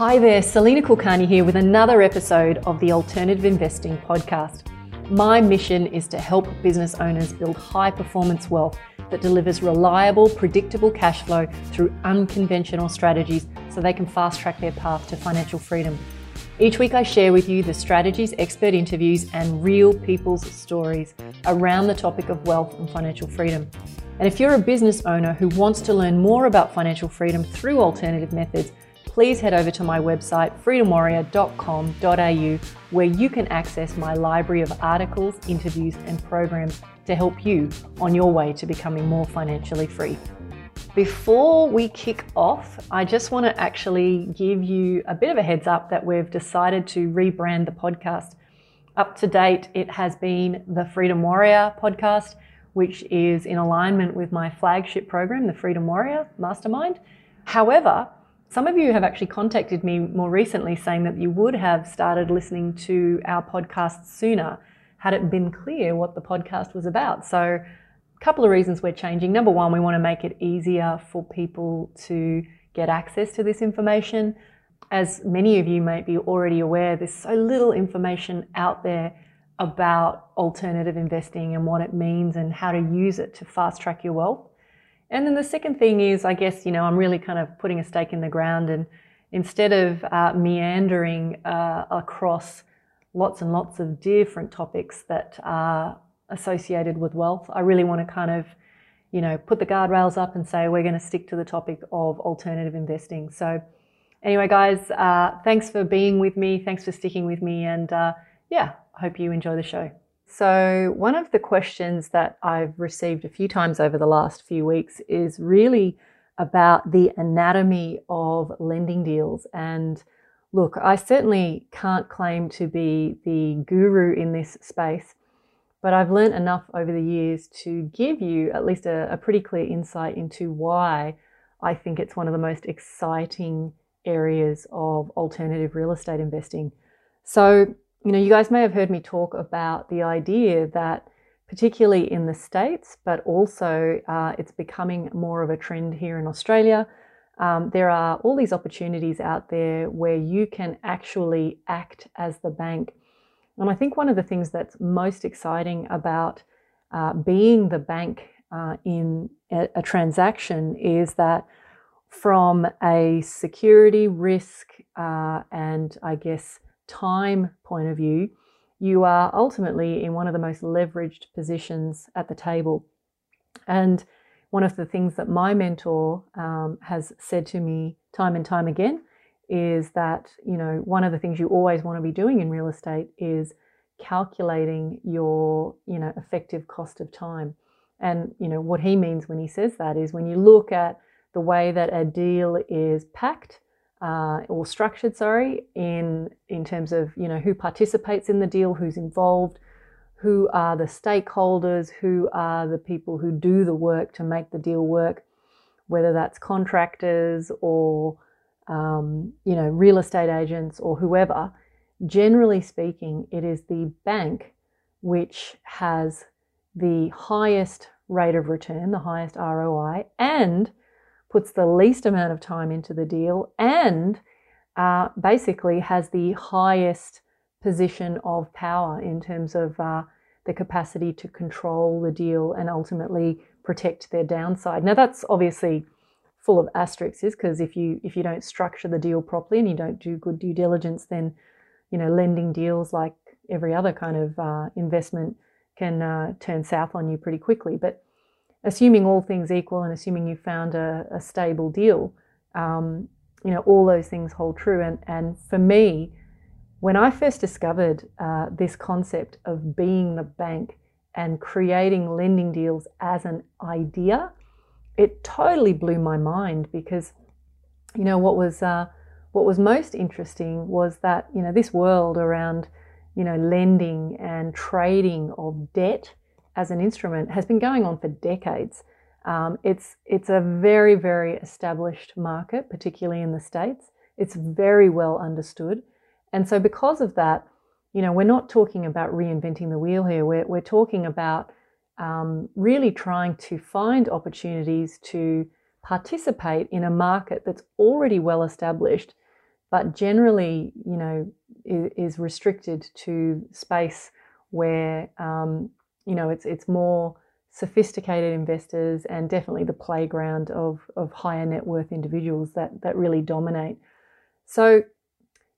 Hi there, Salena Kulkarni here with another episode of the Alternative Investing Podcast. My mission is to help business owners build high performance wealth that delivers reliable, predictable cash flow through unconventional strategies so they can fast track their path to financial freedom. Each week, I share with you the strategies, expert interviews, and real people's stories around the topic of wealth and financial freedom. And if you're a business owner who wants to learn more about financial freedom through alternative methods, please head over to my website, freedomwarrior.com.au, where you can access my library of articles, interviews, and programs to help you on your way to becoming more financially free. Before we kick off, I just want to actually give you a bit of a heads up that we've decided to rebrand the podcast. Up to date, it has been the Freedom Warrior podcast, which is in alignment with my flagship program, the Freedom Warrior Mastermind. However, some of you have actually contacted me more recently saying that you would have started listening to our podcast sooner had it been clear what the podcast was about. So, a couple of reasons we're changing. Number one, we want to make it easier for people to get access to this information. As many of you may be already aware, there's so little information out there about alternative investing and what it means and how to use it to fast track your wealth. And then the second thing is, I guess, you know, I'm really kind of putting a stake in the ground and instead of uh, meandering uh, across lots and lots of different topics that are associated with wealth, I really want to kind of, you know, put the guardrails up and say we're going to stick to the topic of alternative investing. So, anyway, guys, uh, thanks for being with me. Thanks for sticking with me. And uh, yeah, hope you enjoy the show. So, one of the questions that I've received a few times over the last few weeks is really about the anatomy of lending deals. And look, I certainly can't claim to be the guru in this space, but I've learned enough over the years to give you at least a, a pretty clear insight into why I think it's one of the most exciting areas of alternative real estate investing. So, you know, you guys may have heard me talk about the idea that, particularly in the States, but also uh, it's becoming more of a trend here in Australia. Um, there are all these opportunities out there where you can actually act as the bank. And I think one of the things that's most exciting about uh, being the bank uh, in a, a transaction is that from a security risk uh, and I guess time point of view, you are ultimately in one of the most leveraged positions at the table. And one of the things that my mentor um, has said to me time and time again is that, you know, one of the things you always want to be doing in real estate is calculating your, you know, effective cost of time. And, you know, what he means when he says that is when you look at the way that a deal is packed, uh, or structured, sorry, in in terms of you know who participates in the deal, who's involved, who are the stakeholders, who are the people who do the work to make the deal work, whether that's contractors or um, you know real estate agents or whoever. Generally speaking, it is the bank which has the highest rate of return, the highest ROI, and puts the least amount of time into the deal, and uh, basically has the highest position of power in terms of uh, the capacity to control the deal and ultimately protect their downside. Now that's obviously full of asterisks because if you if you don't structure the deal properly and you don't do good due diligence, then you know lending deals like every other kind of uh, investment can uh, turn south on you pretty quickly. But assuming all things equal and assuming you found a, a stable deal, um, you know, all those things hold true. And, and for me, when I first discovered uh, this concept of being the bank and creating lending deals as an idea, it totally blew my mind because, you know, what was uh, what was most interesting was that you know this world around, you know, lending and trading of debt as an instrument has been going on for decades. Um, it's it's a very very established market, particularly in the states. It's very well understood, and so because of that, you know, we're not talking about reinventing the wheel here. We're we're talking about um, really trying to find opportunities to participate in a market that's already well established, but generally, you know, is, is restricted to space where um, you know it's it's more sophisticated investors and definitely the playground of of higher net worth individuals that that really dominate. So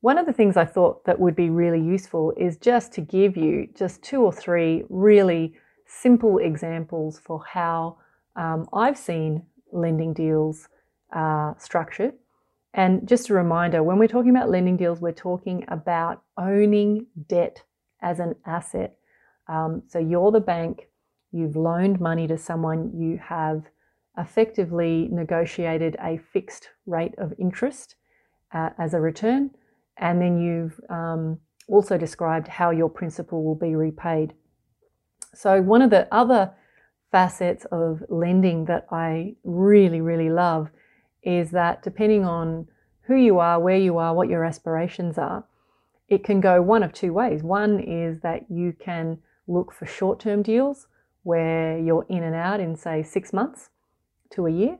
one of the things I thought that would be really useful is just to give you just two or three really simple examples for how um, I've seen lending deals uh, structured. And just a reminder when we're talking about lending deals, we're talking about owning debt as an asset. Um, so you're the bank, you've loaned money to someone, you have effectively negotiated a fixed rate of interest uh, as a return, and then you've um, also described how your principal will be repaid. So, one of the other facets of lending that I really, really love is that depending on who you are, where you are, what your aspirations are, it can go one of two ways. One is that you can look for short term deals where you're in and out in, say, six months to a year,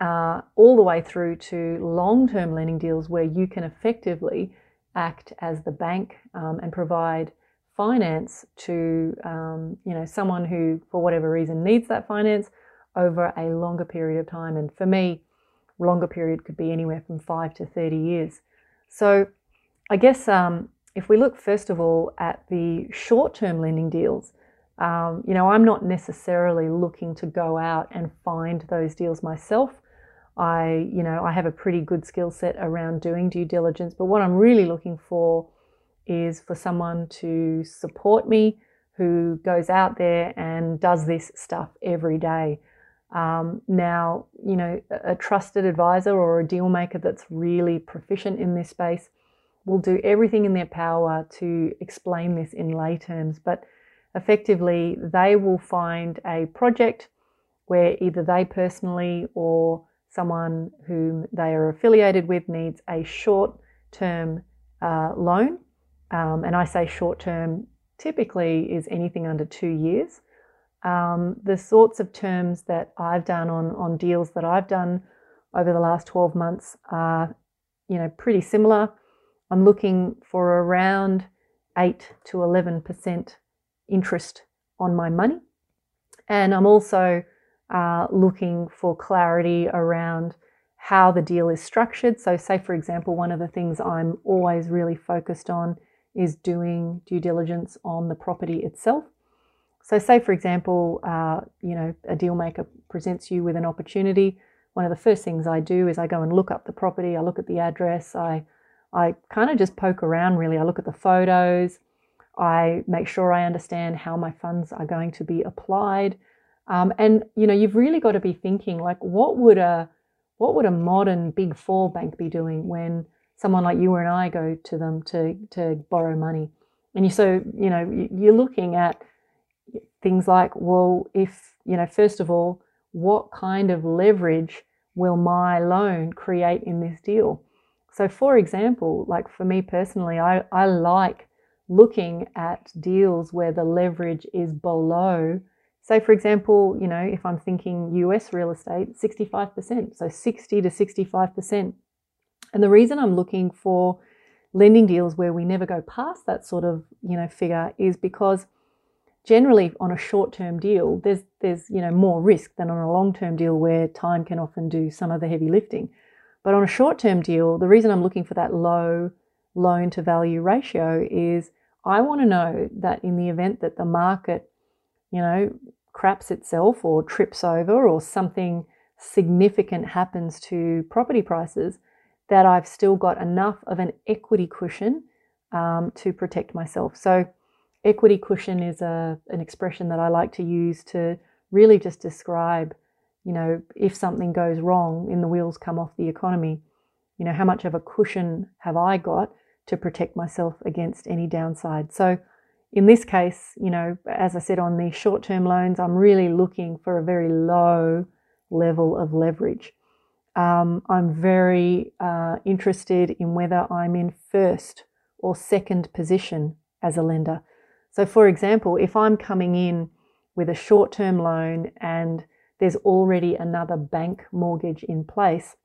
uh, all the way through to long term lending deals where you can effectively act as the bank um, and provide finance to um, you know someone who for whatever reason needs that finance over a longer period of time. And for me longer period could be anywhere from 5 to 30 years. So i guess um, if we look first of all at the short-term lending deals um, you know i'm not necessarily looking to go out and find those deals myself i you know i have a pretty good skill set around doing due diligence but what i'm really looking for is for someone to support me who goes out there and does this stuff every day. Um, now, you know, a trusted advisor or a deal maker that's really proficient in this space will do everything in their power to explain this in lay terms, but effectively, they will find a project where either they personally or someone whom they are affiliated with needs a short term uh, loan um, and I say short term typically is anything under two years. Um, the sorts of terms that I've done on, on deals that I've done over the last 12 months are, you know, pretty similar. I'm looking for around 8 to 11% interest on my money. And I'm also uh, looking for clarity around how the deal is structured. So, say, for example, one of the things I'm always really focused on is doing due diligence on the property itself. So, say for example, uh, you know, a deal maker presents you with an opportunity. One of the first things I do is I go and look up the property. I look at the address. I, I kind of just poke around. Really, I look at the photos. I make sure I understand how my funds are going to be applied. Um, and you know, you've really got to be thinking like, what would a what would a modern big four bank be doing when someone like you and I go to them to to borrow money, and you so you know you're looking at things like well if you know first of all what kind of leverage will my loan create in this deal so for example like for me personally i, I like looking at deals where the leverage is below say for example you know if i'm thinking us real estate 65% so 60 to 65% and the reason I'm looking for lending deals where we never go past that sort of, you know, figure is because generally on a short-term deal, there's there's, you know, more risk than on a long-term deal where time can often do some of the heavy lifting. But on a short-term deal, the reason I'm looking for that low loan to value ratio is I want to know that in the event that the market, you know, craps itself or trips over or something significant happens to property prices, that I've still got enough of an equity cushion um, to protect myself. So, equity cushion is a, an expression that I like to use to really just describe, you know, if something goes wrong and the wheels come off the economy, you know, how much of a cushion have I got to protect myself against any downside? So, in this case, you know, as I said on the short term loans, I'm really looking for a very low level of leverage. Um, I'm very uh, interested in whether I'm in first or second position as a lender. So, for example, if I'm coming in with a short term loan and there's already another bank mortgage in place,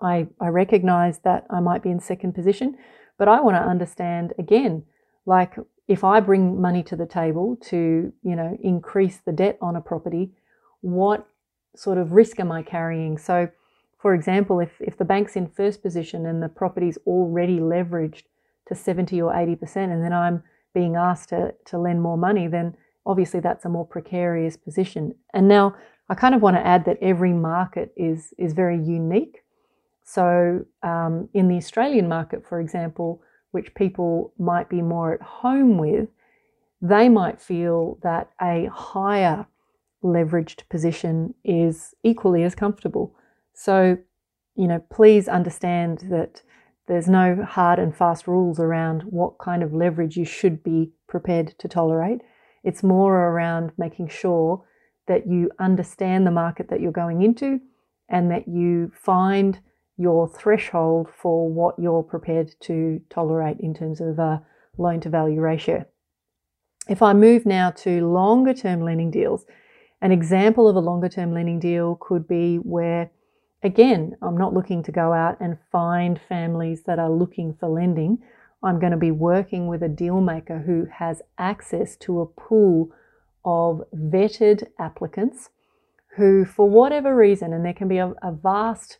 I, I recognize that I might be in second position, but I want to understand again, like if I bring money to the table to, you know, increase the debt on a property, what sort of risk am I carrying? So, for example, if, if the bank's in first position and the property's already leveraged to 70 or 80%, and then I'm being asked to, to lend more money, then obviously that's a more precarious position. And now I kind of want to add that every market is, is very unique. So, um, in the Australian market, for example, which people might be more at home with, they might feel that a higher leveraged position is equally as comfortable. So, you know, please understand that there's no hard and fast rules around what kind of leverage you should be prepared to tolerate. It's more around making sure that you understand the market that you're going into and that you find your threshold for what you're prepared to tolerate in terms of a loan to value ratio. If I move now to longer term lending deals, an example of a longer term lending deal could be where, again, I'm not looking to go out and find families that are looking for lending. I'm going to be working with a deal maker who has access to a pool of vetted applicants who, for whatever reason, and there can be a, a vast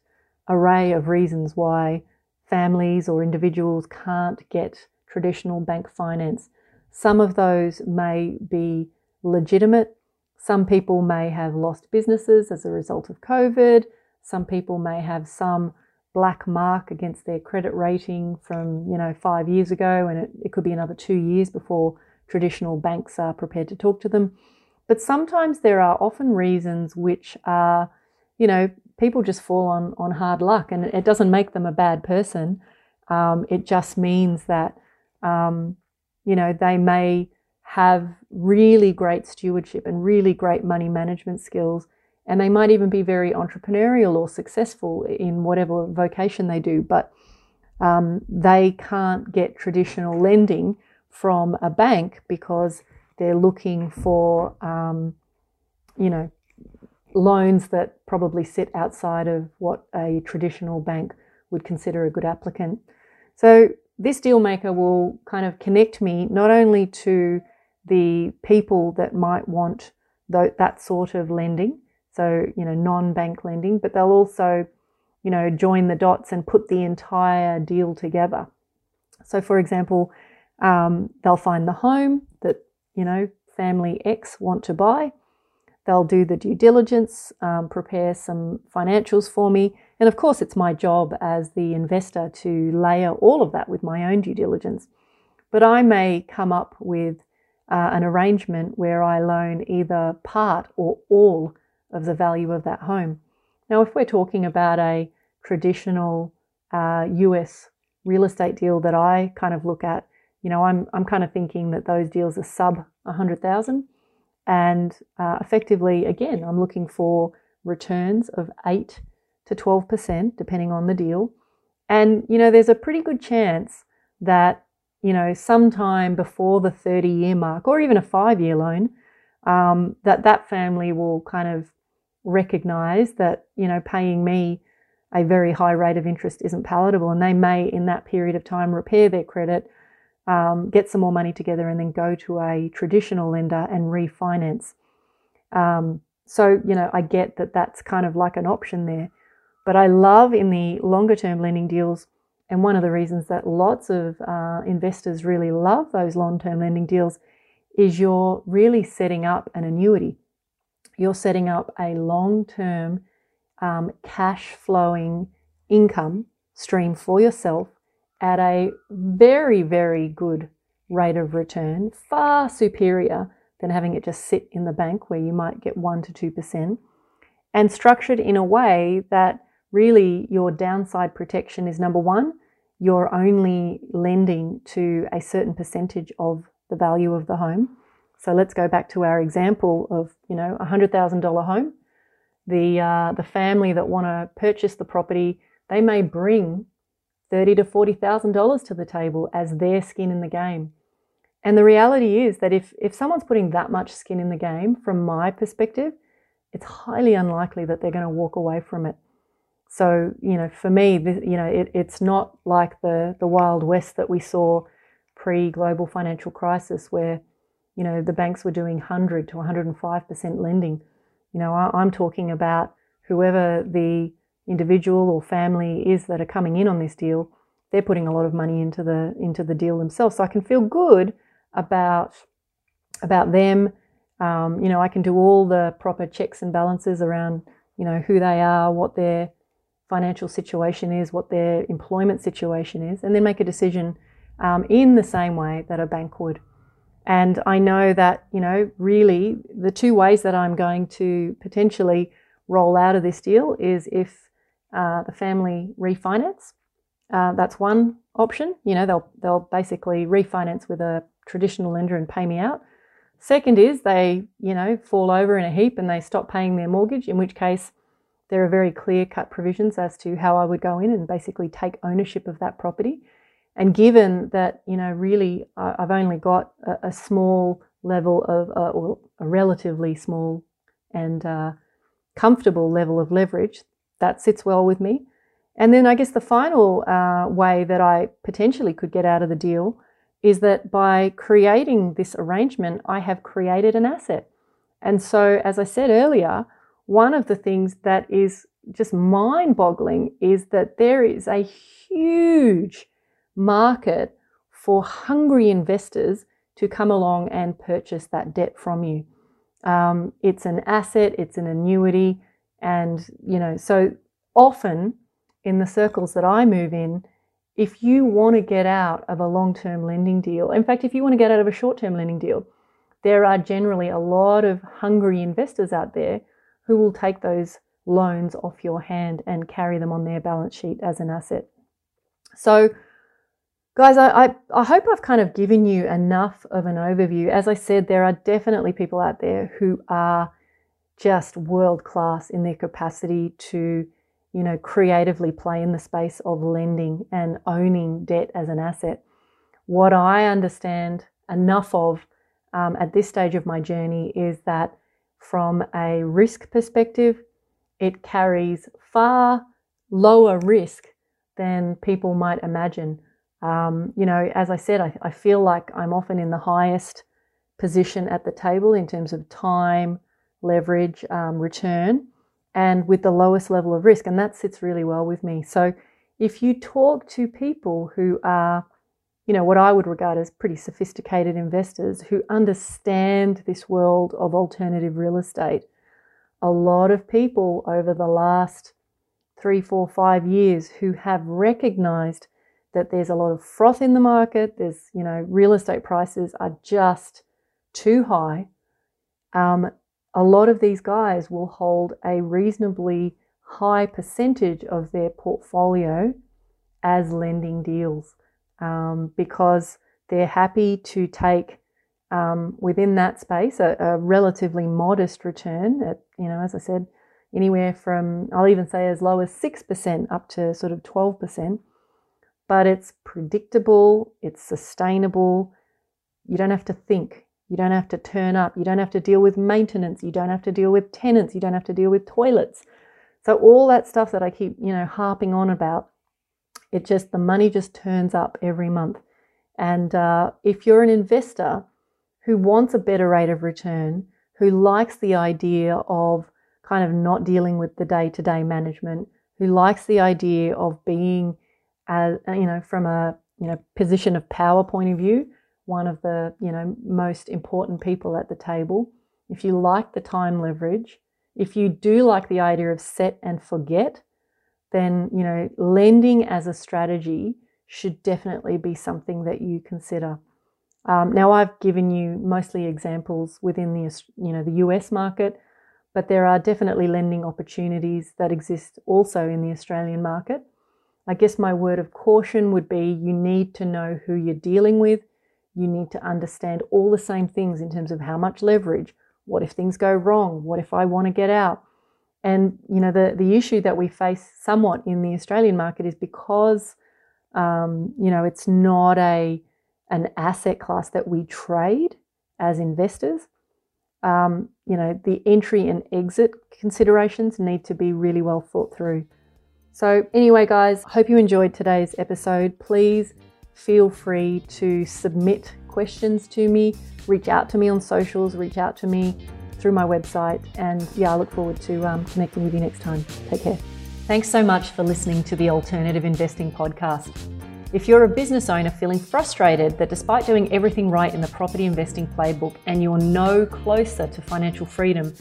array of reasons why families or individuals can't get traditional bank finance. Some of those may be legitimate. Some people may have lost businesses as a result of COVID. Some people may have some black mark against their credit rating from, you know, five years ago, and it, it could be another two years before traditional banks are prepared to talk to them. But sometimes there are often reasons which are, you know, people just fall on, on hard luck and it doesn't make them a bad person. Um, it just means that, um, you know, they may have really great stewardship and really great money management skills. And they might even be very entrepreneurial or successful in whatever vocation they do, but um, they can't get traditional lending from a bank because they're looking for, um, you know, loans that probably sit outside of what a traditional bank would consider a good applicant. So this deal maker will kind of connect me not only to the people that might want that sort of lending, so you know non-bank lending, but they'll also you know join the dots and put the entire deal together. So for example, um, they'll find the home that you know family X want to buy They'll do the due diligence, um, prepare some financials for me. And of course, it's my job as the investor to layer all of that with my own due diligence. But I may come up with uh, an arrangement where I loan either part or all of the value of that home. Now, if we're talking about a traditional uh, US real estate deal that I kind of look at, you know, I'm, I'm kind of thinking that those deals are sub 100,000. And uh, effectively, again, I'm looking for returns of 8 to 12%, depending on the deal. And, you know, there's a pretty good chance that, you know, sometime before the 30 year mark or even a five year loan, um, that that family will kind of recognize that, you know, paying me a very high rate of interest isn't palatable. And they may, in that period of time, repair their credit um, get some more money together and then go to a traditional lender and refinance. Um, so, you know, I get that that's kind of like an option there. But I love in the longer term lending deals, and one of the reasons that lots of uh, investors really love those long term lending deals is you're really setting up an annuity. You're setting up a long term um, cash flowing income stream for yourself at a very, very good rate of return, far superior than having it just sit in the bank where you might get 1% to 2%, and structured in a way that really your downside protection is number one, you're only lending to a certain percentage of the value of the home. So let's go back to our example of, you know, a $100,000 home. The, uh, the family that want to purchase the property, they may bring thirty to forty thousand dollars to the table as their skin in the game. And the reality is that if if someone's putting that much skin in the game, from my perspective, it's highly unlikely that they're going to walk away from it. So, you know, for me, you know, it, it's not like the, the Wild West that we saw pre global financial crisis where, you know, the banks were doing 100 to 105% lending. You know, I, I'm talking about whoever the individual or family is that are coming in on this deal, they're putting a lot of money into the into the deal themselves. So I can feel good about about them. Um, you know, I can do all the proper checks and balances around, you know, who they are, what their financial situation is, what their employment situation is, and then make a decision um, in the same way that a bank would. And I know that, you know, really the two ways that I'm going to potentially roll out of this deal is if uh, the family refinance. Uh, that's one option. You know, they'll they'll basically refinance with a traditional lender and pay me out. Second is they, you know, fall over in a heap and they stop paying their mortgage, in which case there are very clear cut provisions as to how I would go in and basically take ownership of that property. And given that, you know, really I've only got a, a small level of, uh, or a relatively small and uh, comfortable level of leverage, that sits well with me. And then I guess the final uh, way that I potentially could get out of the deal is that by creating this arrangement, I have created an asset. And so, as I said earlier, one of the things that is just mind boggling is that there is a huge market for hungry investors to come along and purchase that debt from you. Um, it's an asset, it's an annuity, and you know, so often in the circles that I move in, if you want to get out of a long term lending deal, in fact, if you want to get out of a short term lending deal, there are generally a lot of hungry investors out there who will take those loans off your hand and carry them on their balance sheet as an asset. So, guys, I, I, I, hope I've kind of given you enough of an overview. As I said, there are definitely people out there who are just world class in their capacity to, you know, creatively play in the space of lending and owning debt as an asset. What I understand enough of um, at this stage of my journey is that from a risk perspective, it carries far lower risk than people might imagine. Um, you know, as I said, I, I, feel like I'm often in the highest position at the table in terms of time, leverage, um, return, and with the lowest level of risk. And that sits really well with me. So if you talk to people who are you know, what I would regard as pretty sophisticated investors who understand this world of alternative real estate. A lot of people over the last three, four, five years who have recognized that there's a lot of froth in the market. There's, you know, real estate prices are just too high. Um, a lot of these guys will hold a reasonably high percentage of their portfolio as lending deals um, because they're happy to take um, within that space a, a, relatively modest return at, you know, as I said, anywhere from, I'll even say as low as 6% up to sort of 12%. But it's predictable, it's sustainable. You don't have to think, you don't have to turn up, you don't have to deal with maintenance, you don't have to deal with tenants, you don't have to deal with toilets. So all that stuff that I keep, you know, harping on about it just, the money just turns up every month. And uh, if you're an investor who wants a better rate of return, who likes the idea of kind of not dealing with the day to day management, who likes the idea of being, as, you know, from a you know position of power point of view, one of the you know most important people at the table. If you like the time leverage, if you do like the idea of set and forget, then you know lending as a strategy should definitely be something that you consider. Um, now I've given you mostly examples within the you know the US market, but there are definitely lending opportunities that exist also in the Australian market. I guess my word of caution would be you need to know who you're dealing with. You need to understand all the same things in terms of how much leverage, what if things go wrong, what if I want to get out, and you know the the issue that we face somewhat in the Australian market is because um, you know it's not a an asset class that we trade as investors. Um, you know the entry and exit considerations need to be really well thought through. So, anyway, guys, hope you enjoyed today's episode. Please feel free to submit questions to me, reach out to me on socials, reach out to me through my website. And yeah, I look forward to um, connecting with you next time. Take care. Thanks so much for listening to the Alternative Investing Podcast. If you're a business owner feeling frustrated that despite doing everything right in the property investing playbook and you're no closer to financial freedom,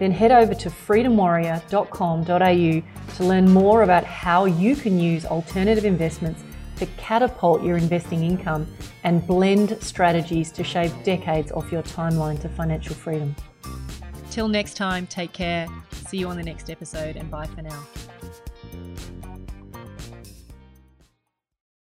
then head over to freedomwarrior.com.au to learn more about how you can use alternative investments to catapult your investing income and blend strategies to shave decades off your timeline to financial freedom. Till next time, take care. See you on the next episode and bye for now.